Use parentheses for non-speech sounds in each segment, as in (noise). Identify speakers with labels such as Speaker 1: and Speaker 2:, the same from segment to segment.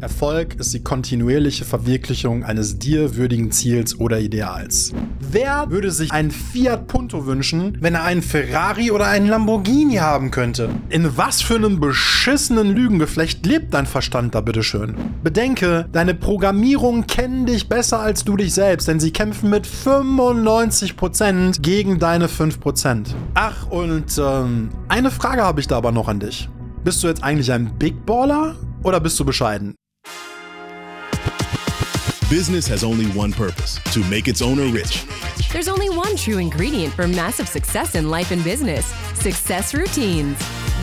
Speaker 1: Erfolg ist die kontinuierliche Verwirklichung eines dir würdigen Ziels oder Ideals. Wer würde sich einen Fiat Punto wünschen, wenn er einen Ferrari oder einen Lamborghini haben könnte? In was für einem beschissenen Lügengeflecht lebt dein Verstand da bitteschön? Bedenke, deine Programmierungen kennen dich besser als du dich selbst, denn sie kämpfen mit 95% gegen deine 5%. Ach, und ähm, eine Frage habe ich da aber noch an dich. Bist du jetzt eigentlich ein Big Baller oder bist du bescheiden?
Speaker 2: Business has only one purpose to make its owner rich.
Speaker 3: There's only one true ingredient for massive success in life and business success routines.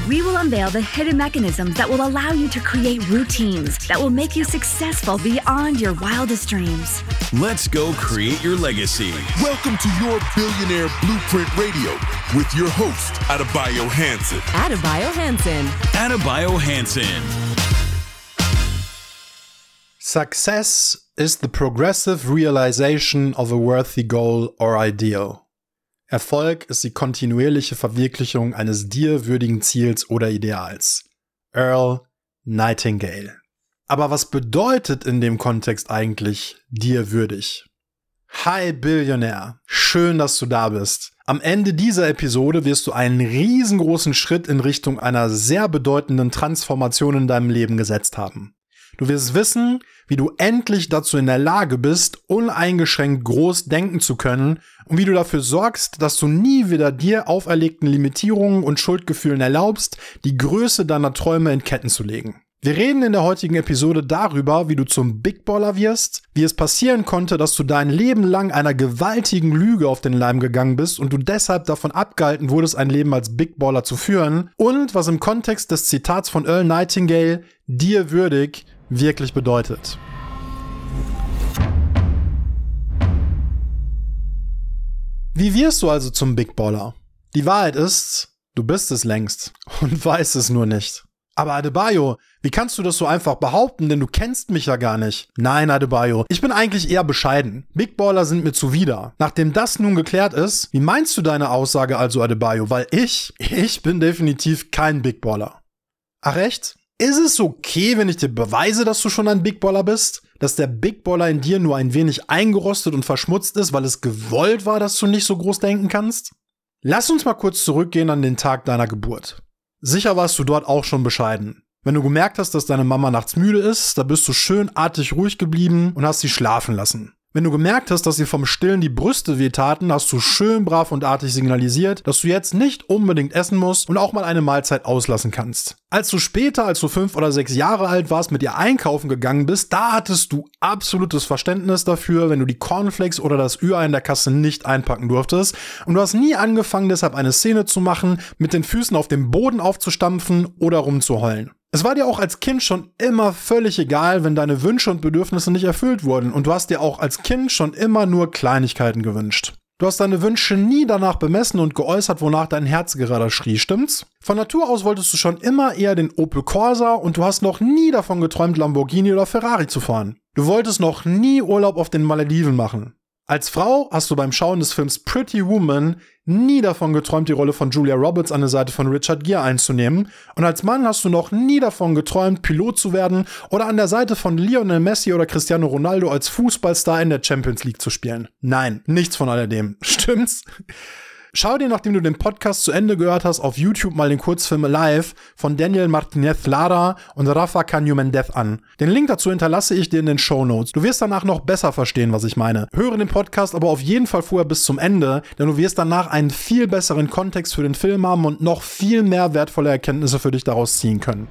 Speaker 4: We will unveil the hidden mechanisms that will allow you to create routines that will make you successful beyond your wildest dreams.
Speaker 2: Let's go create your legacy.
Speaker 5: Welcome to your Billionaire Blueprint Radio with your host, Adebayo Hanson.
Speaker 3: Adebayo Hansen.
Speaker 2: Adebayo Hanson.
Speaker 1: Success is the progressive realization of a worthy goal or ideal. Erfolg ist die kontinuierliche Verwirklichung eines dir würdigen Ziels oder Ideals. Earl Nightingale. Aber was bedeutet in dem Kontext eigentlich dir würdig? Hi Billionär, schön, dass du da bist. Am Ende dieser Episode wirst du einen riesengroßen Schritt in Richtung einer sehr bedeutenden Transformation in deinem Leben gesetzt haben. Du wirst wissen, wie du endlich dazu in der Lage bist, uneingeschränkt groß denken zu können und wie du dafür sorgst, dass du nie wieder dir auferlegten Limitierungen und Schuldgefühlen erlaubst, die Größe deiner Träume in Ketten zu legen. Wir reden in der heutigen Episode darüber, wie du zum Big Baller wirst, wie es passieren konnte, dass du dein Leben lang einer gewaltigen Lüge auf den Leim gegangen bist und du deshalb davon abgehalten wurdest, ein Leben als Big Baller zu führen und was im Kontext des Zitats von Earl Nightingale dir würdig wirklich bedeutet. Wie wirst du also zum Big Baller? Die Wahrheit ist, du bist es längst und (laughs) weißt es nur nicht. Aber Adebayo, wie kannst du das so einfach behaupten, denn du kennst mich ja gar nicht? Nein, Adebayo, ich bin eigentlich eher bescheiden. Big Baller sind mir zuwider. Nachdem das nun geklärt ist, wie meinst du deine Aussage also, Adebayo? Weil ich, (laughs) ich bin definitiv kein Big Baller. Ach echt? Ist es okay, wenn ich dir beweise, dass du schon ein Big Baller bist? Dass der Big Baller in dir nur ein wenig eingerostet und verschmutzt ist, weil es gewollt war, dass du nicht so groß denken kannst? Lass uns mal kurz zurückgehen an den Tag deiner Geburt. Sicher warst du dort auch schon bescheiden. Wenn du gemerkt hast, dass deine Mama nachts müde ist, da bist du schön artig ruhig geblieben und hast sie schlafen lassen. Wenn du gemerkt hast, dass dir vom Stillen die Brüste wehtaten, hast du schön brav und artig signalisiert, dass du jetzt nicht unbedingt essen musst und auch mal eine Mahlzeit auslassen kannst. Als du später, als du fünf oder sechs Jahre alt warst, mit ihr einkaufen gegangen bist, da hattest du absolutes Verständnis dafür, wenn du die Cornflakes oder das Ü-Ei in der Kasse nicht einpacken durftest. Und du hast nie angefangen, deshalb eine Szene zu machen, mit den Füßen auf dem Boden aufzustampfen oder rumzuheulen. Es war dir auch als Kind schon immer völlig egal, wenn deine Wünsche und Bedürfnisse nicht erfüllt wurden und du hast dir auch als Kind schon immer nur Kleinigkeiten gewünscht. Du hast deine Wünsche nie danach bemessen und geäußert, wonach dein Herz gerade schrie, stimmt's? Von Natur aus wolltest du schon immer eher den Opel Corsa und du hast noch nie davon geträumt, Lamborghini oder Ferrari zu fahren. Du wolltest noch nie Urlaub auf den Malediven machen. Als Frau hast du beim Schauen des Films Pretty Woman nie davon geträumt, die Rolle von Julia Roberts an der Seite von Richard Gere einzunehmen. Und als Mann hast du noch nie davon geträumt, Pilot zu werden oder an der Seite von Lionel Messi oder Cristiano Ronaldo als Fußballstar in der Champions League zu spielen. Nein, nichts von alledem. (laughs) Stimmt's? Schau dir, nachdem du den Podcast zu Ende gehört hast, auf YouTube mal den Kurzfilm Live von Daniel Martinez Lara und Rafa Canyo Mendez an. Den Link dazu hinterlasse ich dir in den Show Notes. Du wirst danach noch besser verstehen, was ich meine. Höre den Podcast aber auf jeden Fall vorher bis zum Ende, denn du wirst danach einen viel besseren Kontext für den Film haben und noch viel mehr wertvolle Erkenntnisse für dich daraus ziehen können.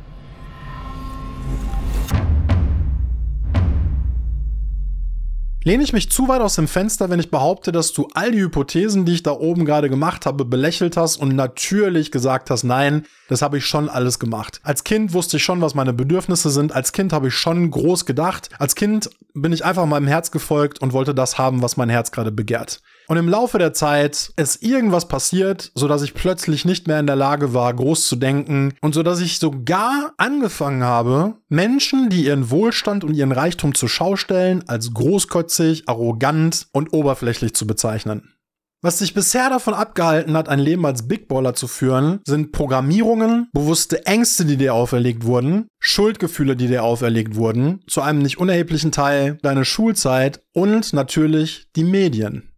Speaker 1: Lehne ich mich zu weit aus dem Fenster, wenn ich behaupte, dass du all die Hypothesen, die ich da oben gerade gemacht habe, belächelt hast und natürlich gesagt hast, nein, das habe ich schon alles gemacht. Als Kind wusste ich schon, was meine Bedürfnisse sind. Als Kind habe ich schon groß gedacht. Als Kind bin ich einfach meinem Herz gefolgt und wollte das haben, was mein Herz gerade begehrt. Und im Laufe der Zeit ist irgendwas passiert, so dass ich plötzlich nicht mehr in der Lage war, groß zu denken und so dass ich sogar angefangen habe, Menschen, die ihren Wohlstand und ihren Reichtum zur Schau stellen, als großkotzig, arrogant und oberflächlich zu bezeichnen. Was dich bisher davon abgehalten hat, ein Leben als Big Baller zu führen, sind Programmierungen, bewusste Ängste, die dir auferlegt wurden, Schuldgefühle, die dir auferlegt wurden, zu einem nicht unerheblichen Teil deine Schulzeit und natürlich die Medien.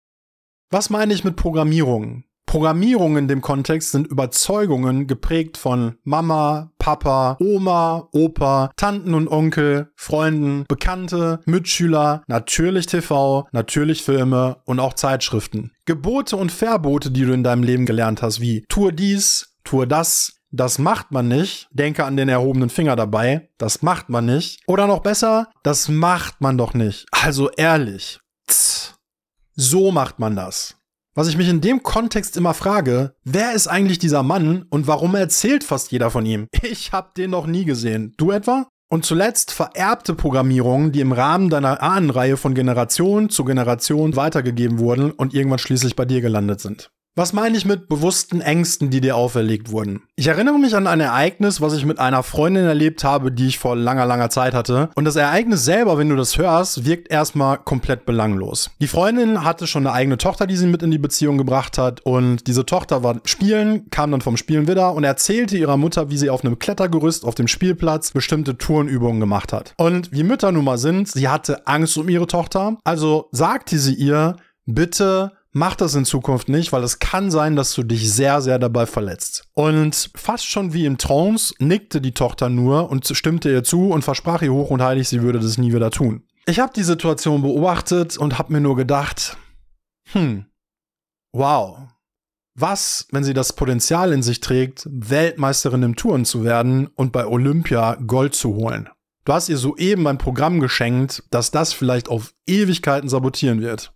Speaker 1: Was meine ich mit Programmierungen? Programmierungen in dem Kontext sind Überzeugungen geprägt von Mama, Papa, Oma, Opa, Tanten und Onkel, Freunden, Bekannte, Mitschüler, natürlich TV, natürlich Filme und auch Zeitschriften. Gebote und Verbote, die du in deinem Leben gelernt hast, wie tue dies, tue das, das macht man nicht. Denke an den erhobenen Finger dabei. Das macht man nicht. Oder noch besser, das macht man doch nicht. Also ehrlich. So macht man das. Was ich mich in dem Kontext immer frage, wer ist eigentlich dieser Mann und warum erzählt fast jeder von ihm? (laughs) Ich hab den noch nie gesehen. Du etwa? Und zuletzt vererbte Programmierungen, die im Rahmen deiner Ahnenreihe von Generation zu Generation weitergegeben wurden und irgendwann schließlich bei dir gelandet sind. Was meine ich mit bewussten Ängsten, die dir auferlegt wurden? Ich erinnere mich an ein Ereignis, was ich mit einer Freundin erlebt habe, die ich vor langer, langer Zeit hatte. Und das Ereignis selber, wenn du das hörst, wirkt erstmal komplett belanglos. Die Freundin hatte schon eine eigene Tochter, die sie mit in die Beziehung gebracht hat. Und diese Tochter war spielen, kam dann vom Spielen wieder und erzählte ihrer Mutter, wie sie auf einem Klettergerüst auf dem Spielplatz bestimmte Tourenübungen gemacht hat. Und wie Mütter nun mal sind, sie hatte Angst um ihre Tochter. Also sagte sie ihr, bitte mach das in Zukunft nicht, weil es kann sein, dass du dich sehr, sehr dabei verletzt. Und fast schon wie im Trance nickte die Tochter nur und stimmte ihr zu und versprach ihr hoch und heilig, sie würde das nie wieder tun. Ich habe die Situation beobachtet und habe mir nur gedacht, hm, wow, was, wenn sie das Potenzial in sich trägt, Weltmeisterin im Touren zu werden und bei Olympia Gold zu holen? Du hast ihr soeben ein Programm geschenkt, das das vielleicht auf Ewigkeiten sabotieren wird.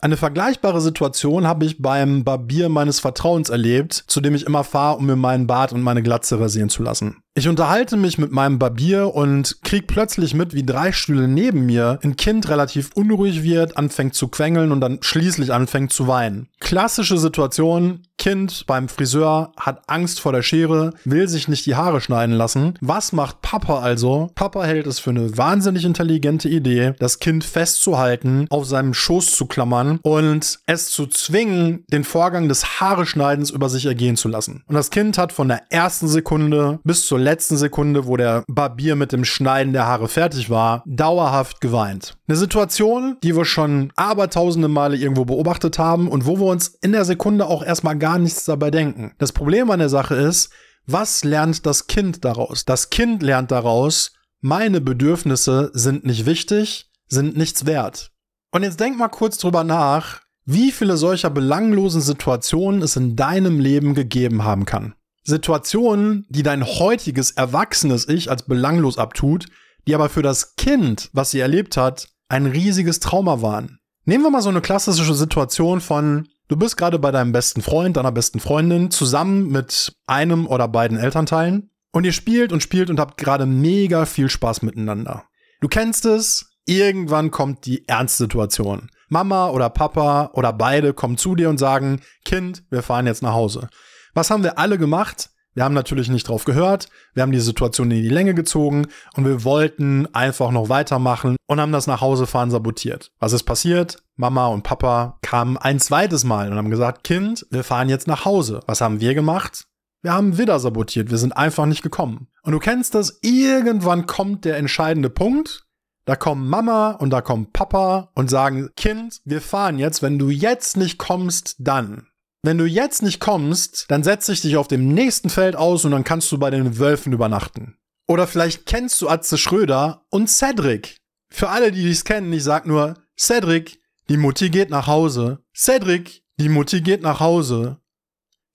Speaker 1: Eine vergleichbare Situation habe ich beim Barbier meines Vertrauens erlebt, zu dem ich immer fahre, um mir meinen Bart und meine Glatze rasieren zu lassen. Ich unterhalte mich mit meinem Barbier und krieg plötzlich mit, wie drei Stühle neben mir ein Kind relativ unruhig wird, anfängt zu quengeln und dann schließlich anfängt zu weinen. Klassische Situation, Kind beim Friseur hat Angst vor der Schere, will sich nicht die Haare schneiden lassen. Was macht Papa also? Papa hält es für eine wahnsinnig intelligente Idee, das Kind festzuhalten, auf seinem Schoß zu klammern und es zu zwingen, den Vorgang des Haareschneidens über sich ergehen zu lassen. Und das Kind hat von der ersten Sekunde bis zur letzten Sekunde, wo der Barbier mit dem Schneiden der Haare fertig war, dauerhaft geweint. Eine Situation, die wir schon abertausende Male irgendwo beobachtet haben und wo wir uns in der Sekunde auch erstmal gar nichts dabei denken. Das Problem an der Sache ist, was lernt das Kind daraus? Das Kind lernt daraus, meine Bedürfnisse sind nicht wichtig, sind nichts wert. Und jetzt denk mal kurz drüber nach, wie viele solcher belanglosen Situationen es in deinem Leben gegeben haben kann. Situationen, die dein heutiges erwachsenes Ich als belanglos abtut, die aber für das Kind, was sie erlebt hat, ein riesiges Trauma waren. Nehmen wir mal so eine klassische Situation von, du bist gerade bei deinem besten Freund, deiner besten Freundin, zusammen mit einem oder beiden Elternteilen und ihr spielt und spielt und habt gerade mega viel Spaß miteinander. Du kennst es, irgendwann kommt die Ernstsituation. Mama oder Papa oder beide kommen zu dir und sagen, Kind, wir fahren jetzt nach Hause. Was haben wir alle gemacht? Wir haben natürlich nicht drauf gehört, wir haben die Situation in die Länge gezogen und wir wollten einfach noch weitermachen und haben das nach Hause fahren sabotiert. Was ist passiert? Mama und Papa kamen ein zweites Mal und haben gesagt, Kind, wir fahren jetzt nach Hause. Was haben wir gemacht? Wir haben wieder sabotiert, wir sind einfach nicht gekommen. Und du kennst das, irgendwann kommt der entscheidende Punkt, da kommen Mama und da kommt Papa und sagen, Kind, wir fahren jetzt, wenn du jetzt nicht kommst, dann. Wenn du jetzt nicht kommst, dann setze ich dich auf dem nächsten Feld aus und dann kannst du bei den Wölfen übernachten. Oder vielleicht kennst du Atze Schröder und Cedric. Für alle, die dies kennen, ich sag nur, Cedric, die Mutti geht nach Hause. Cedric, die Mutti geht nach Hause.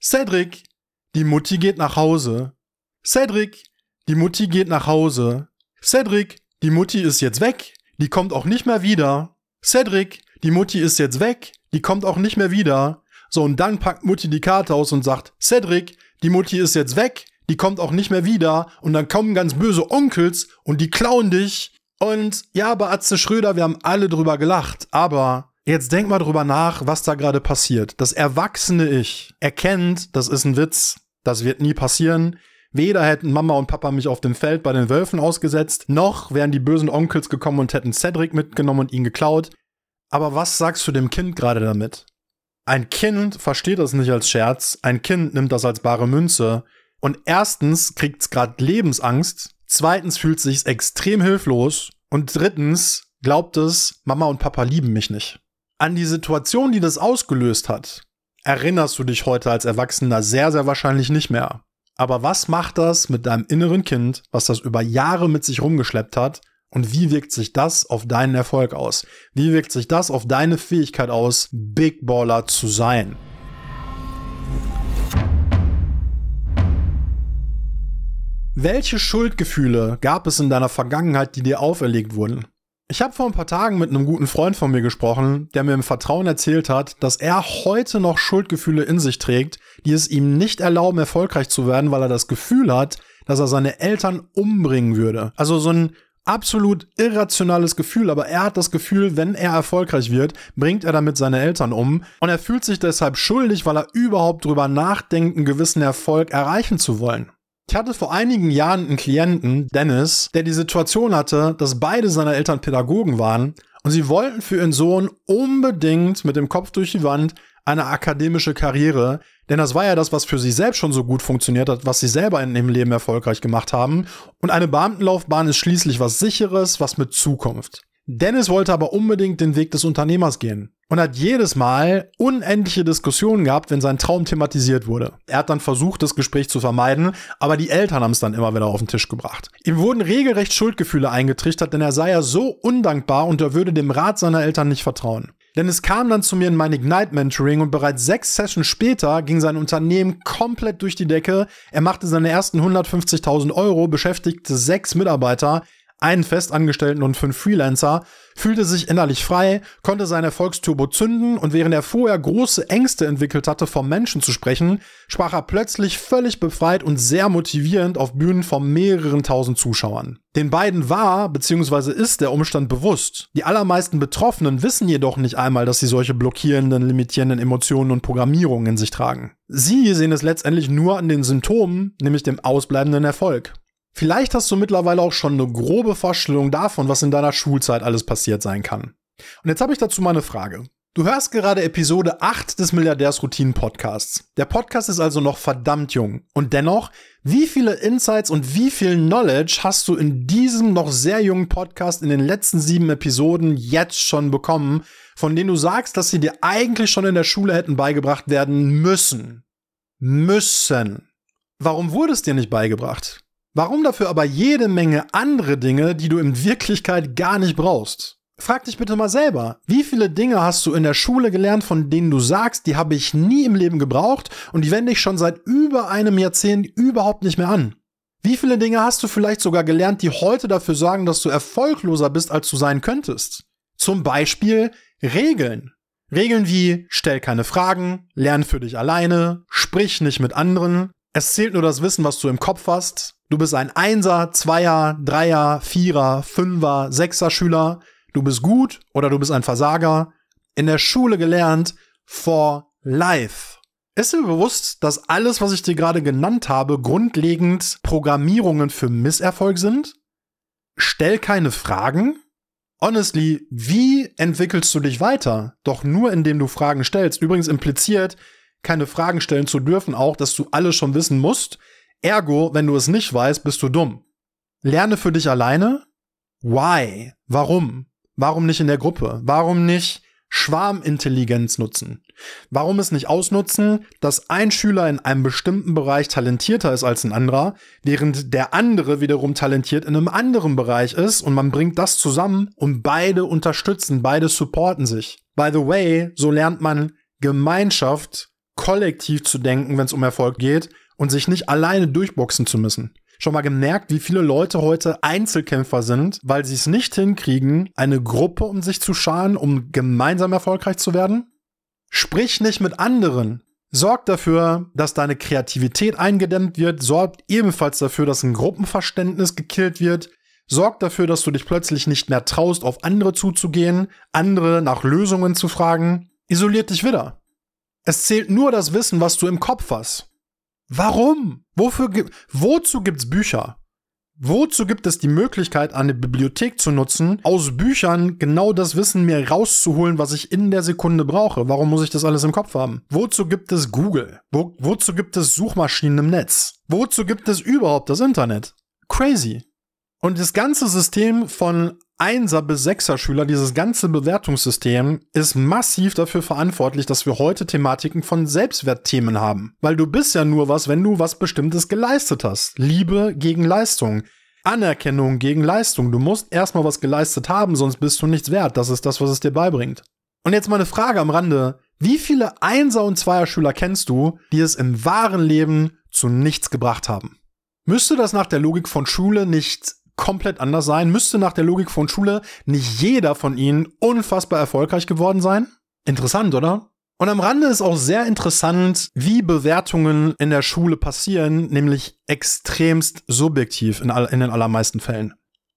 Speaker 1: Cedric, die Mutti geht nach Hause. Cedric, die Mutti geht nach Hause. Cedric, die Mutti ist jetzt weg. Die kommt auch nicht mehr wieder. Cedric, die Mutti ist jetzt weg. Die kommt auch nicht mehr wieder. So, und dann packt Mutti die Karte aus und sagt, Cedric, die Mutti ist jetzt weg, die kommt auch nicht mehr wieder. Und dann kommen ganz böse Onkels und die klauen dich. Und ja, bei Atze Schröder, wir haben alle drüber gelacht. Aber jetzt denk mal drüber nach, was da gerade passiert. Das erwachsene Ich erkennt, das ist ein Witz. Das wird nie passieren. Weder hätten Mama und Papa mich auf dem Feld bei den Wölfen ausgesetzt, noch wären die bösen Onkels gekommen und hätten Cedric mitgenommen und ihn geklaut. Aber was sagst du dem Kind gerade damit? Ein Kind versteht das nicht als Scherz, ein Kind nimmt das als bare Münze und erstens kriegt es gerade Lebensangst, zweitens fühlt es sich extrem hilflos und drittens glaubt es, Mama und Papa lieben mich nicht. An die Situation, die das ausgelöst hat, erinnerst du dich heute als Erwachsener sehr, sehr wahrscheinlich nicht mehr. Aber was macht das mit deinem inneren Kind, was das über Jahre mit sich rumgeschleppt hat? Und wie wirkt sich das auf deinen Erfolg aus? Wie wirkt sich das auf deine Fähigkeit aus, Big Baller zu sein? Welche Schuldgefühle gab es in deiner Vergangenheit, die dir auferlegt wurden? Ich habe vor ein paar Tagen mit einem guten Freund von mir gesprochen, der mir im Vertrauen erzählt hat, dass er heute noch Schuldgefühle in sich trägt, die es ihm nicht erlauben, erfolgreich zu werden, weil er das Gefühl hat, dass er seine Eltern umbringen würde. Also so ein absolut irrationales Gefühl, aber er hat das Gefühl, wenn er erfolgreich wird, bringt er damit seine Eltern um und er fühlt sich deshalb schuldig, weil er überhaupt drüber nachdenkt, einen gewissen Erfolg erreichen zu wollen. Ich hatte vor einigen Jahren einen Klienten, Dennis, der die Situation hatte, dass beide seine Eltern Pädagogen waren und sie wollten für ihren Sohn unbedingt mit dem Kopf durch die Wand eine akademische Karriere, denn das war ja das, was für sie selbst schon so gut funktioniert hat, was sie selber in ihrem Leben erfolgreich gemacht haben. Und eine Beamtenlaufbahn ist schließlich was Sicheres, was mit Zukunft. Dennis wollte aber unbedingt den Weg des Unternehmers gehen und hat jedes Mal unendliche Diskussionen gehabt, wenn sein Traum thematisiert wurde. Er hat dann versucht, das Gespräch zu vermeiden, aber die Eltern haben es dann immer wieder auf den Tisch gebracht. Ihm wurden regelrecht Schuldgefühle eingetrichtert, denn er sei ja so undankbar und er würde dem Rat seiner Eltern nicht vertrauen. Denn es kam dann zu mir in mein Ignite Mentoring und bereits sechs Sessions später ging sein Unternehmen komplett durch die Decke. Er machte seine ersten 150.000 Euro, beschäftigte sechs Mitarbeiter, einen Festangestellten und fünf Freelancer, fühlte sich innerlich frei, konnte sein Erfolgsturbo zünden und während er vorher große Ängste entwickelt hatte, vom Menschen zu sprechen, sprach er plötzlich völlig befreit und sehr motivierend auf Bühnen von mehreren tausend Zuschauern. Den beiden war bzw. ist der Umstand bewusst. Die allermeisten Betroffenen wissen jedoch nicht einmal, dass sie solche blockierenden, limitierenden Emotionen und Programmierungen in sich tragen. Sie sehen es letztendlich nur an den Symptomen, nämlich dem ausbleibenden Erfolg. Vielleicht hast du mittlerweile auch schon eine grobe Vorstellung davon, was in deiner Schulzeit alles passiert sein kann. Und jetzt habe ich dazu mal eine Frage. Du hörst gerade Episode 8 des Milliardärsroutinen Podcasts. Der Podcast ist also noch verdammt jung. Und dennoch, wie viele Insights und wie viel Knowledge hast du in diesem noch sehr jungen Podcast in den letzten sieben Episoden jetzt schon bekommen, von denen du sagst, dass sie dir eigentlich schon in der Schule hätten beigebracht werden müssen? Müssen. Warum wurde es dir nicht beigebracht? Warum dafür aber jede Menge andere Dinge, die du in Wirklichkeit gar nicht brauchst? Frag dich bitte mal selber, wie viele Dinge hast du in der Schule gelernt, von denen du sagst, die habe ich nie im Leben gebraucht und die wende ich schon seit über einem Jahrzehnt überhaupt nicht mehr an? Wie viele Dinge hast du vielleicht sogar gelernt, die heute dafür sorgen, dass du erfolgloser bist, als du sein könntest? Zum Beispiel Regeln. Regeln wie stell keine Fragen, lern für dich alleine, sprich nicht mit anderen, es zählt nur das Wissen, was du im Kopf hast. Du bist ein Einser, Zweier, Dreier, Vierer, Fünfer, Sechser Schüler. Du bist gut oder du bist ein Versager. In der Schule gelernt for life. Ist dir bewusst, dass alles, was ich dir gerade genannt habe, grundlegend Programmierungen für Misserfolg sind? Stell keine Fragen? Honestly, wie entwickelst du dich weiter? Doch nur indem du Fragen stellst. Übrigens impliziert, keine Fragen stellen zu dürfen, auch, dass du alles schon wissen musst. Ergo, wenn du es nicht weißt, bist du dumm. Lerne für dich alleine. Why? Warum? Warum nicht in der Gruppe? Warum nicht Schwarmintelligenz nutzen? Warum es nicht ausnutzen, dass ein Schüler in einem bestimmten Bereich talentierter ist als ein anderer, während der andere wiederum talentiert in einem anderen Bereich ist und man bringt das zusammen und beide unterstützen, beide supporten sich. By the way, so lernt man Gemeinschaft kollektiv zu denken, wenn es um Erfolg geht und sich nicht alleine durchboxen zu müssen. Schon mal gemerkt, wie viele Leute heute Einzelkämpfer sind, weil sie es nicht hinkriegen, eine Gruppe um sich zu scharen, um gemeinsam erfolgreich zu werden? Sprich nicht mit anderen. Sorg dafür, dass deine Kreativität eingedämmt wird. Sorg ebenfalls dafür, dass ein Gruppenverständnis gekillt wird. Sorg dafür, dass du dich plötzlich nicht mehr traust, auf andere zuzugehen, andere nach Lösungen zu fragen. Isoliert dich wieder. Es zählt nur das Wissen, was du im Kopf hast. Warum? Wofür, wozu gibt's Bücher? Wozu gibt es die Möglichkeit, eine Bibliothek zu nutzen, aus Büchern genau das Wissen mir rauszuholen, was ich in der Sekunde brauche? Warum muss ich das alles im Kopf haben? Wozu gibt es Google? Wo, wozu gibt es Suchmaschinen im Netz? Wozu gibt es überhaupt das Internet? Crazy. Und das ganze System von Einser bis Sechser Schüler, dieses ganze Bewertungssystem ist massiv dafür verantwortlich, dass wir heute Thematiken von Selbstwertthemen haben. Weil du bist ja nur was, wenn du was Bestimmtes geleistet hast. Liebe gegen Leistung. Anerkennung gegen Leistung. Du musst erstmal was geleistet haben, sonst bist du nichts wert. Das ist das, was es dir beibringt. Und jetzt mal eine Frage am Rande. Wie viele Einser- und Zweier-Schüler kennst du, die es im wahren Leben zu nichts gebracht haben? Müsste das nach der Logik von Schule nicht komplett anders sein? Müsste nach der Logik von Schule nicht jeder von ihnen unfassbar erfolgreich geworden sein? Interessant, oder? Und am Rande ist auch sehr interessant, wie Bewertungen in der Schule passieren, nämlich extremst subjektiv in, all, in den allermeisten Fällen.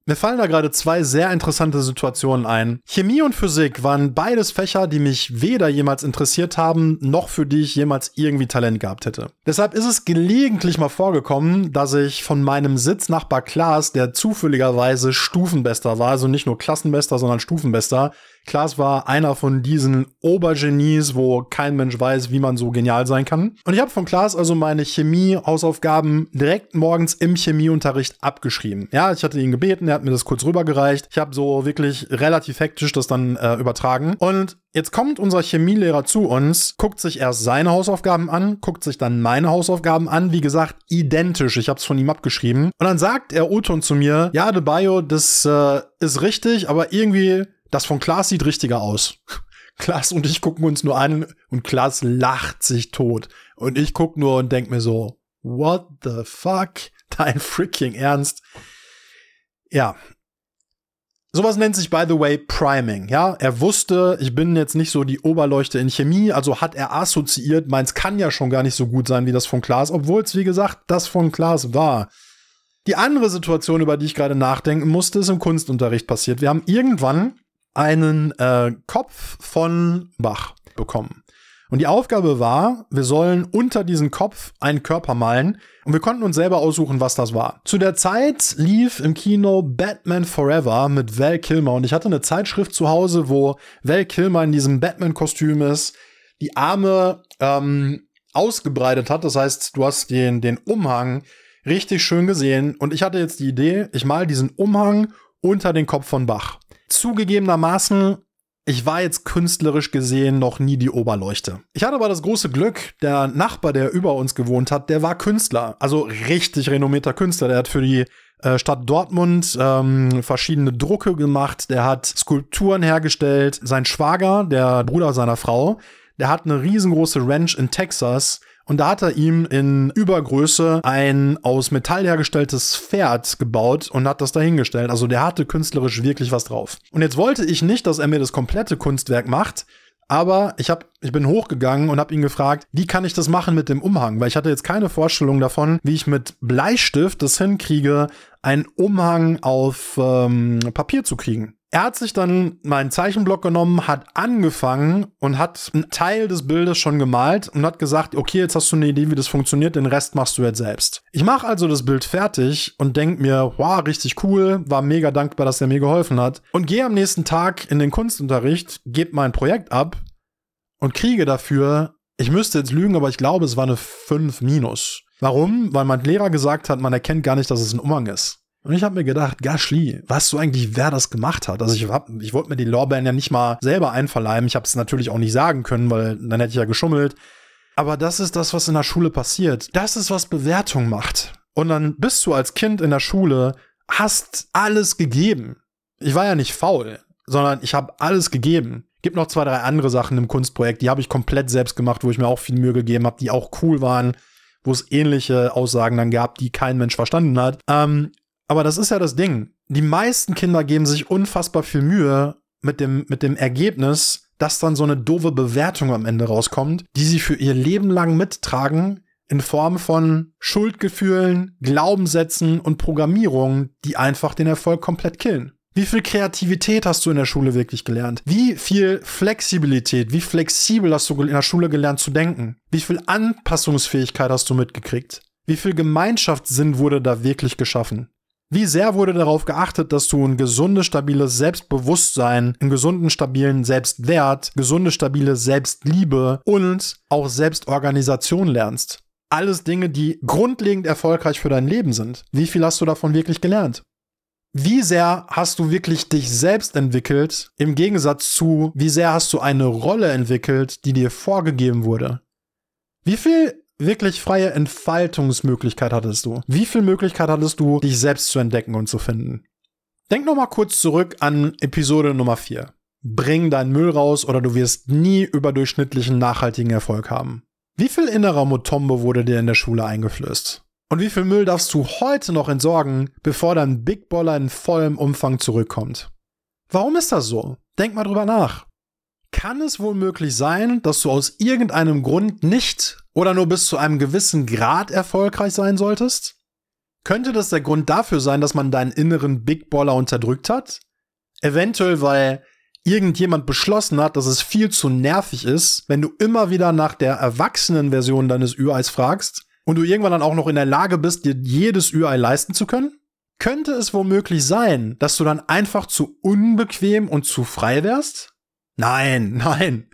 Speaker 1: Mir fallen da gerade zwei sehr interessante Situationen ein. Chemie und Physik waren beides Fächer, die mich weder jemals interessiert haben, noch für die ich jemals irgendwie Talent gehabt hätte. Deshalb ist es gelegentlich mal vorgekommen, dass ich von meinem Sitznachbar Klaas, der zufälligerweise Stufenbester war, also nicht nur Klassenbester, sondern Stufenbester, Klaas war einer von diesen Obergenies, wo kein Mensch weiß, wie man so genial sein kann. Und ich habe von Klaas also meine Chemie-Hausaufgaben direkt morgens im Chemieunterricht abgeschrieben. Ja, ich hatte ihn gebeten, er hat mir das kurz rübergereicht. Ich habe so wirklich relativ hektisch das dann äh, übertragen. Und Jetzt kommt unser Chemielehrer zu uns, guckt sich erst seine Hausaufgaben an, guckt sich dann meine Hausaufgaben an, wie gesagt, identisch. Ich habe es von ihm abgeschrieben. Und dann sagt er Oton zu mir, ja, De Bio, das äh, ist richtig, aber irgendwie das von Klaas sieht richtiger aus. (laughs) Klaas und ich gucken uns nur an und Klaas lacht sich tot. Und ich guck nur und denk mir so, what the fuck? (laughs) Dein freaking Ernst? Ja. Sowas nennt sich, by the way, Priming. Ja, er wusste, ich bin jetzt nicht so die Oberleuchte in Chemie, also hat er assoziiert, meins kann ja schon gar nicht so gut sein wie das von Klaas, obwohl es, wie gesagt, das von Klaas war. Die andere Situation, über die ich gerade nachdenken musste, ist im Kunstunterricht passiert. Wir haben irgendwann einen äh, Kopf von Bach bekommen. Und die Aufgabe war, wir sollen unter diesen Kopf einen Körper malen und wir konnten uns selber aussuchen, was das war. Zu der Zeit lief im Kino Batman Forever mit Val Kilmer und ich hatte eine Zeitschrift zu Hause, wo Val Kilmer in diesem Batman-Kostüm ist, die Arme ähm, ausgebreitet hat. Das heißt, du hast den, den Umhang richtig schön gesehen und ich hatte jetzt die Idee, ich mal diesen Umhang unter den Kopf von Bach. Zugegebenermaßen, ich war jetzt künstlerisch gesehen noch nie die Oberleuchte. Ich hatte aber das große Glück, der Nachbar, der über uns gewohnt hat, der war Künstler. Also richtig renommierter Künstler. Der hat für die äh, Stadt Dortmund ähm, verschiedene Drucke gemacht. Der hat Skulpturen hergestellt. Sein Schwager, der Bruder seiner Frau, der hat eine riesengroße Ranch in Texas und da hat er ihm in Übergröße ein aus Metall hergestelltes Pferd gebaut und hat das dahingestellt. Also der hatte künstlerisch wirklich was drauf. Und jetzt wollte ich nicht, dass er mir das komplette Kunstwerk macht, aber ich, hab, ich bin hochgegangen und habe ihn gefragt, wie kann ich das machen mit dem Umhang? Weil ich hatte jetzt keine Vorstellung davon, wie ich mit Bleistift das hinkriege, einen Umhang auf ähm, Papier zu kriegen. Er hat sich dann meinen Zeichenblock genommen, hat angefangen und hat einen Teil des Bildes schon gemalt und hat gesagt, okay, jetzt hast du eine Idee, wie das funktioniert, den Rest machst du jetzt selbst. Ich mache also das Bild fertig und denke mir, wow, richtig cool, war mega dankbar, dass er mir geholfen hat und gehe am nächsten Tag in den Kunstunterricht, gebe mein Projekt ab und kriege dafür, ich müsste jetzt lügen, aber ich glaube, es war eine 5 minus. Warum? Weil mein Lehrer gesagt hat, man erkennt gar nicht, dass es ein Umhang ist. Und ich habe mir gedacht, Gashli, weißt du eigentlich, wer das gemacht hat? Also ich, ich wollte mir die Lorbeeren ja nicht mal selber einverleiben. Ich habe es natürlich auch nicht sagen können, weil dann hätte ich ja geschummelt. Aber das ist das, was in der Schule passiert. Das ist, was Bewertung macht. Und dann bist du als Kind in der Schule, hast alles gegeben. Ich war ja nicht faul, sondern ich habe alles gegeben. Gibt noch zwei, drei andere Sachen im Kunstprojekt, die habe ich komplett selbst gemacht, wo ich mir auch viel Mühe gegeben habe, die auch cool waren, wo es ähnliche Aussagen dann gab, die kein Mensch verstanden hat. Ähm, aber das ist ja das Ding. Die meisten Kinder geben sich unfassbar viel Mühe mit dem, mit dem Ergebnis, dass dann so eine doofe Bewertung am Ende rauskommt, die sie für ihr Leben lang mittragen, in Form von Schuldgefühlen, Glaubenssätzen und Programmierungen, die einfach den Erfolg komplett killen. Wie viel Kreativität hast du in der Schule wirklich gelernt? Wie viel Flexibilität, wie flexibel hast du in der Schule gelernt zu denken? Wie viel Anpassungsfähigkeit hast du mitgekriegt? Wie viel Gemeinschaftssinn wurde da wirklich geschaffen? Wie sehr wurde darauf geachtet, dass du ein gesundes, stabiles Selbstbewusstsein, einen gesunden, stabilen Selbstwert, gesunde, stabile Selbstliebe und auch Selbstorganisation lernst? Alles Dinge, die grundlegend erfolgreich für dein Leben sind. Wie viel hast du davon wirklich gelernt? Wie sehr hast du wirklich dich selbst entwickelt, im Gegensatz zu, wie sehr hast du eine Rolle entwickelt, die dir vorgegeben wurde? Wie viel wirklich freie Entfaltungsmöglichkeit hattest du? Wie viel Möglichkeit hattest du, dich selbst zu entdecken und zu finden? Denk noch mal kurz zurück an Episode Nummer 4. Bring deinen Müll raus oder du wirst nie überdurchschnittlichen nachhaltigen Erfolg haben. Wie viel innerer Motombo wurde dir in der Schule eingeflößt? Und wie viel Müll darfst du heute noch entsorgen, bevor dein Big Baller in vollem Umfang zurückkommt? Warum ist das so? Denk mal drüber nach. Kann es wohl möglich sein, dass du aus irgendeinem Grund nicht oder nur bis zu einem gewissen Grad erfolgreich sein solltest? Könnte das der Grund dafür sein, dass man deinen inneren Big Baller unterdrückt hat? Eventuell, weil irgendjemand beschlossen hat, dass es viel zu nervig ist, wenn du immer wieder nach der erwachsenen Version deines Ü-Eis fragst und du irgendwann dann auch noch in der Lage bist, dir jedes Ü-Ei leisten zu können? Könnte es womöglich sein, dass du dann einfach zu unbequem und zu frei wärst? Nein, (laughs) nein.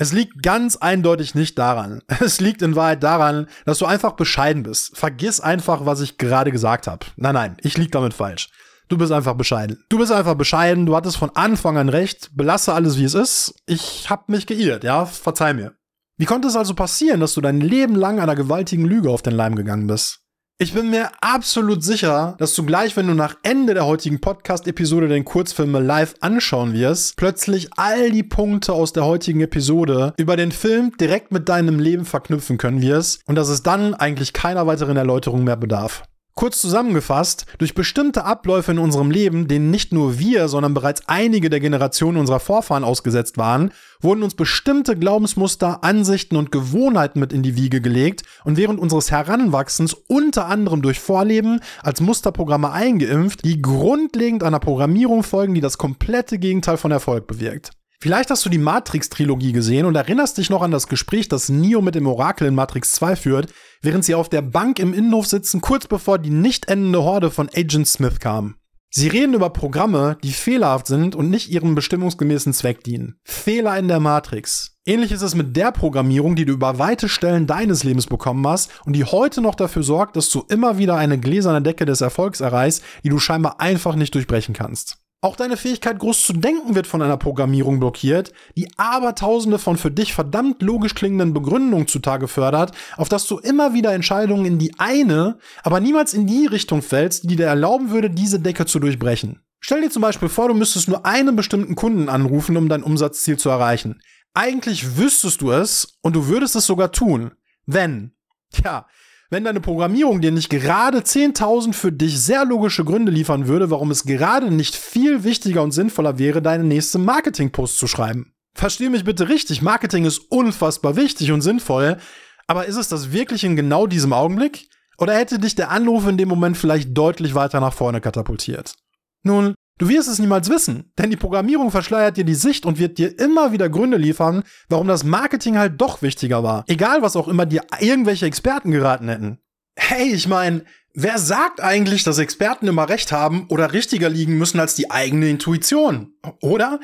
Speaker 1: Es liegt ganz eindeutig nicht daran. (laughs) Es liegt in Wahrheit daran, dass du einfach bescheiden bist. Vergiss einfach, was ich gerade gesagt habe. Nein, nein, ich lieg damit falsch. Du bist einfach bescheiden. Du bist einfach bescheiden, du hattest von Anfang an recht, belasse alles wie es ist. Ich hab mich geirrt, ja, verzeih mir. Wie konnte es also passieren, dass du dein Leben lang einer gewaltigen Lüge auf den Leim gegangen bist? Ich bin mir absolut sicher, dass du gleich, wenn du nach Ende der heutigen Podcast-Episode den Kurzfilm live anschauen wirst, plötzlich all die Punkte aus der heutigen Episode über den Film direkt mit deinem Leben verknüpfen können wirst und dass es dann eigentlich keiner weiteren Erläuterung mehr bedarf. Kurz zusammengefasst, durch bestimmte Abläufe in unserem Leben, denen nicht nur wir, sondern bereits einige der Generationen unserer Vorfahren ausgesetzt waren, wurden uns bestimmte Glaubensmuster, Ansichten und Gewohnheiten mit in die Wiege gelegt und während unseres Heranwachsens unter anderem durch Vorleben als Musterprogramme eingeimpft, die grundlegend einer Programmierung folgen, die das komplette Gegenteil von Erfolg bewirkt. Vielleicht hast du die Matrix-Trilogie gesehen und erinnerst dich noch an das Gespräch, das Neo mit dem Orakel in Matrix 2 führt, während sie auf der Bank im Innenhof sitzen, kurz bevor die nicht endende Horde von Agent Smith kam. Sie reden über Programme, die fehlerhaft sind und nicht ihrem bestimmungsgemäßen Zweck dienen. Fehler in der Matrix. Ähnlich ist es mit der Programmierung, die du über weite Stellen deines Lebens bekommen hast und die heute noch dafür sorgt, dass du immer wieder eine gläserne Decke des Erfolgs erreichst, die du scheinbar einfach nicht durchbrechen kannst. Auch deine Fähigkeit, groß zu denken, wird von einer Programmierung blockiert, die abertausende von für dich verdammt logisch klingenden Begründungen zutage fördert, auf dass du immer wieder Entscheidungen in die eine, aber niemals in die Richtung fällst, die dir erlauben würde, diese Decke zu durchbrechen. Stell dir zum Beispiel vor, du müsstest nur einen bestimmten Kunden anrufen, um dein Umsatzziel zu erreichen. Eigentlich wüsstest du es und du würdest es sogar tun, wenn, tja, wenn deine Programmierung dir nicht gerade 10.000 für dich sehr logische Gründe liefern würde, warum es gerade nicht viel wichtiger und sinnvoller wäre, deine nächste Marketing-Post zu schreiben. Versteh mich bitte richtig, Marketing ist unfassbar wichtig und sinnvoll, aber ist es das wirklich in genau diesem Augenblick? Oder hätte dich der Anruf in dem Moment vielleicht deutlich weiter nach vorne katapultiert? Nun, Du wirst es niemals wissen, denn die Programmierung verschleiert dir die Sicht und wird dir immer wieder Gründe liefern, warum das Marketing halt doch wichtiger war. Egal, was auch immer dir irgendwelche Experten geraten hätten. Hey, ich meine, wer sagt eigentlich, dass Experten immer recht haben oder richtiger liegen müssen als die eigene Intuition? Oder?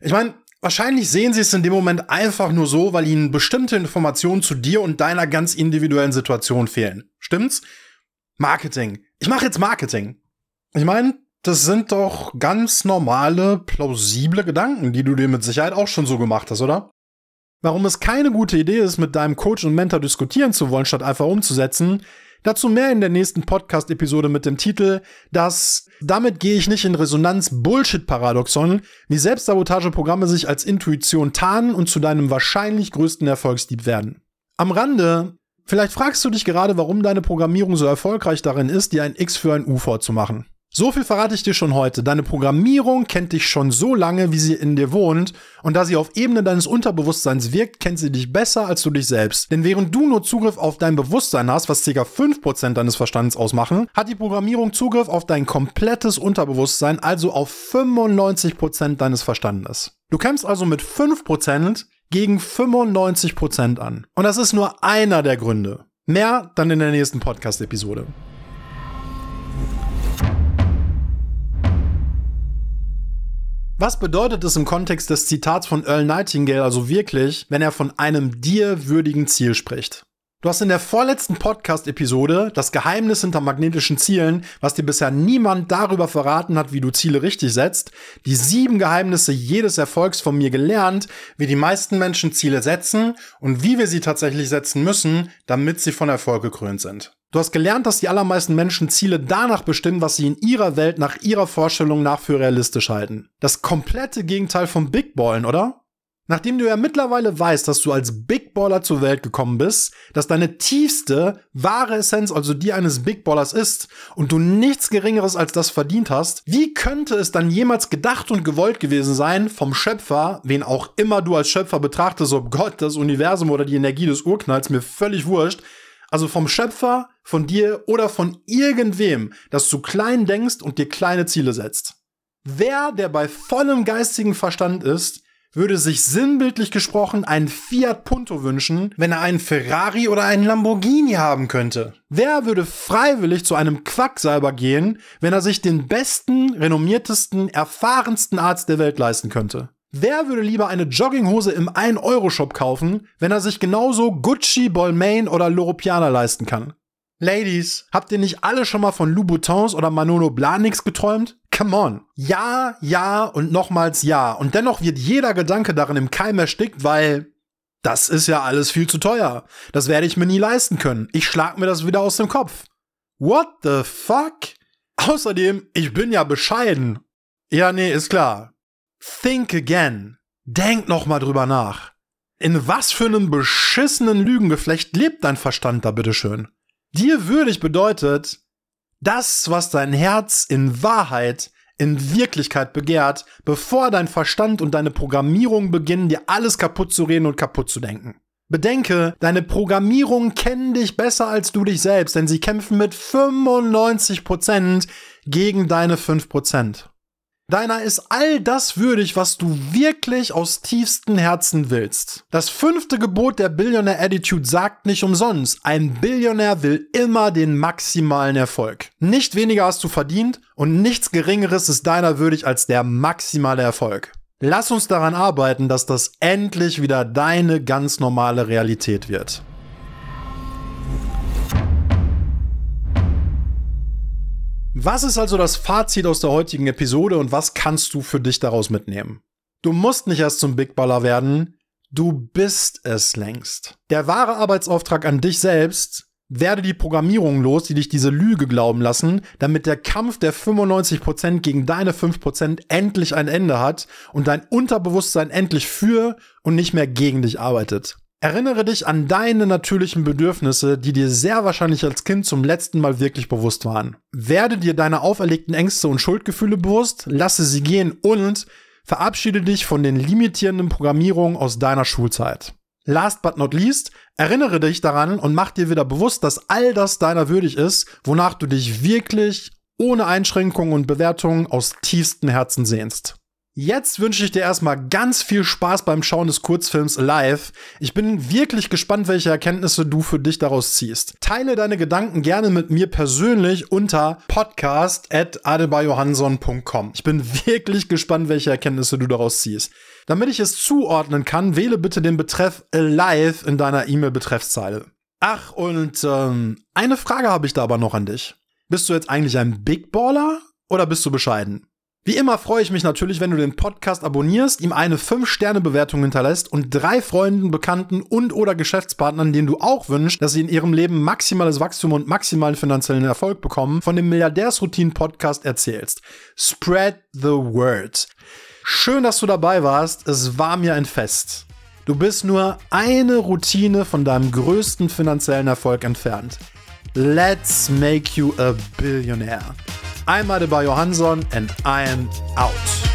Speaker 1: Ich meine, wahrscheinlich sehen sie es in dem Moment einfach nur so, weil ihnen bestimmte Informationen zu dir und deiner ganz individuellen Situation fehlen. Stimmt's? Marketing. Ich mache jetzt Marketing. Ich meine, das sind doch ganz normale, plausible Gedanken, die du dir mit Sicherheit auch schon so gemacht hast, oder? Warum es keine gute Idee ist, mit deinem Coach und Mentor diskutieren zu wollen, statt einfach umzusetzen, dazu mehr in der nächsten Podcast-Episode mit dem Titel, dass damit gehe ich nicht in Resonanz Bullshit-Paradoxon, wie Selbstsabotageprogramme sich als Intuition tarnen und zu deinem wahrscheinlich größten Erfolgsdieb werden. Am Rande, vielleicht fragst du dich gerade, warum deine Programmierung so erfolgreich darin ist, dir ein X für ein U vorzumachen. So viel verrate ich dir schon heute. Deine Programmierung kennt dich schon so lange, wie sie in dir wohnt. Und da sie auf Ebene deines Unterbewusstseins wirkt, kennt sie dich besser als du dich selbst. Denn während du nur Zugriff auf dein Bewusstsein hast, was ca. 5% deines Verstandes ausmachen, hat die Programmierung Zugriff auf dein komplettes Unterbewusstsein, also auf 95% deines Verstandes. Du kämpfst also mit 5% gegen 95% an. Und das ist nur einer der Gründe. Mehr dann in der nächsten Podcast-Episode. Was bedeutet es im Kontext des Zitats von Earl Nightingale also wirklich, wenn er von einem dir würdigen Ziel spricht? Du hast in der vorletzten Podcast-Episode das Geheimnis hinter magnetischen Zielen, was dir bisher niemand darüber verraten hat, wie du Ziele richtig setzt, die sieben Geheimnisse jedes Erfolgs von mir gelernt, wie die meisten Menschen Ziele setzen und wie wir sie tatsächlich setzen müssen, damit sie von Erfolg gekrönt sind. Du hast gelernt, dass die allermeisten Menschen Ziele danach bestimmen, was sie in ihrer Welt nach ihrer Vorstellung nach für realistisch halten. Das komplette Gegenteil vom Big Ballen, oder? Nachdem du ja mittlerweile weißt, dass du als Big Baller zur Welt gekommen bist, dass deine tiefste, wahre Essenz also die eines Big Ballers ist und du nichts Geringeres als das verdient hast, wie könnte es dann jemals gedacht und gewollt gewesen sein vom Schöpfer, wen auch immer du als Schöpfer betrachtest, ob Gott, das Universum oder die Energie des Urknalls, mir völlig wurscht, also vom Schöpfer, von dir oder von irgendwem, dass du klein denkst und dir kleine Ziele setzt. Wer, der bei vollem geistigen Verstand ist, würde sich sinnbildlich gesprochen einen Fiat Punto wünschen, wenn er einen Ferrari oder einen Lamborghini haben könnte. Wer würde freiwillig zu einem Quacksalber gehen, wenn er sich den besten, renommiertesten, erfahrensten Arzt der Welt leisten könnte? Wer würde lieber eine Jogginghose im 1-Euro-Shop kaufen, wenn er sich genauso Gucci, Balmain oder Loro leisten kann? Ladies, habt ihr nicht alle schon mal von Louboutins oder Manolo Blahniks geträumt? Come on. Ja, ja und nochmals ja. Und dennoch wird jeder Gedanke darin im Keim erstickt, weil das ist ja alles viel zu teuer. Das werde ich mir nie leisten können. Ich schlag mir das wieder aus dem Kopf. What the fuck? Außerdem, ich bin ja bescheiden. Ja, nee, ist klar. Think again. Denk noch mal drüber nach. In was für einem beschissenen Lügengeflecht lebt dein Verstand da bitteschön? Dir würdig bedeutet, das, was dein Herz in Wahrheit, in Wirklichkeit begehrt, bevor dein Verstand und deine Programmierung beginnen, dir alles kaputt zu reden und kaputt zu denken. Bedenke, deine Programmierungen kennen dich besser als du dich selbst, denn sie kämpfen mit 95% gegen deine 5%. Deiner ist all das würdig, was du wirklich aus tiefstem Herzen willst. Das fünfte Gebot der Billionaire Attitude sagt nicht umsonst, ein Billionär will immer den maximalen Erfolg. Nicht weniger hast du verdient und nichts Geringeres ist deiner würdig als der maximale Erfolg. Lass uns daran arbeiten, dass das endlich wieder deine ganz normale Realität wird. Was ist also das Fazit aus der heutigen Episode und was kannst du für dich daraus mitnehmen? Du musst nicht erst zum Big Baller werden, du bist es längst. Der wahre Arbeitsauftrag an dich selbst, werde die Programmierung los, die dich diese Lüge glauben lassen, damit der Kampf der 95% gegen deine 5% endlich ein Ende hat und dein Unterbewusstsein endlich für und nicht mehr gegen dich arbeitet. Erinnere dich an deine natürlichen Bedürfnisse, die dir sehr wahrscheinlich als Kind zum letzten Mal wirklich bewusst waren. Werde dir deine auferlegten Ängste und Schuldgefühle bewusst, lasse sie gehen und verabschiede dich von den limitierenden Programmierungen aus deiner Schulzeit. Last but not least, erinnere dich daran und mach dir wieder bewusst, dass all das deiner würdig ist, wonach du dich wirklich ohne Einschränkungen und Bewertungen aus tiefstem Herzen sehnst. Jetzt wünsche ich dir erstmal ganz viel Spaß beim Schauen des Kurzfilms Live. Ich bin wirklich gespannt, welche Erkenntnisse du für dich daraus ziehst. Teile deine Gedanken gerne mit mir persönlich unter podcast.adebayohanson.com. Ich bin wirklich gespannt, welche Erkenntnisse du daraus ziehst. Damit ich es zuordnen kann, wähle bitte den Betreff Live in deiner E-Mail-Betreffszeile. Ach, und ähm, eine Frage habe ich da aber noch an dich. Bist du jetzt eigentlich ein Big Baller oder bist du bescheiden? Wie immer freue ich mich natürlich, wenn du den Podcast abonnierst, ihm eine 5-Sterne-Bewertung hinterlässt und drei Freunden, Bekannten und oder Geschäftspartnern, denen du auch wünschst, dass sie in ihrem Leben maximales Wachstum und maximalen finanziellen Erfolg bekommen, von dem Milliardärsroutinen-Podcast erzählst. Spread the word. Schön, dass du dabei warst. Es war mir ein Fest. Du bist nur eine Routine von deinem größten finanziellen Erfolg entfernt. Let's make you a billionaire. I'm Adebayo Johansson and I am out.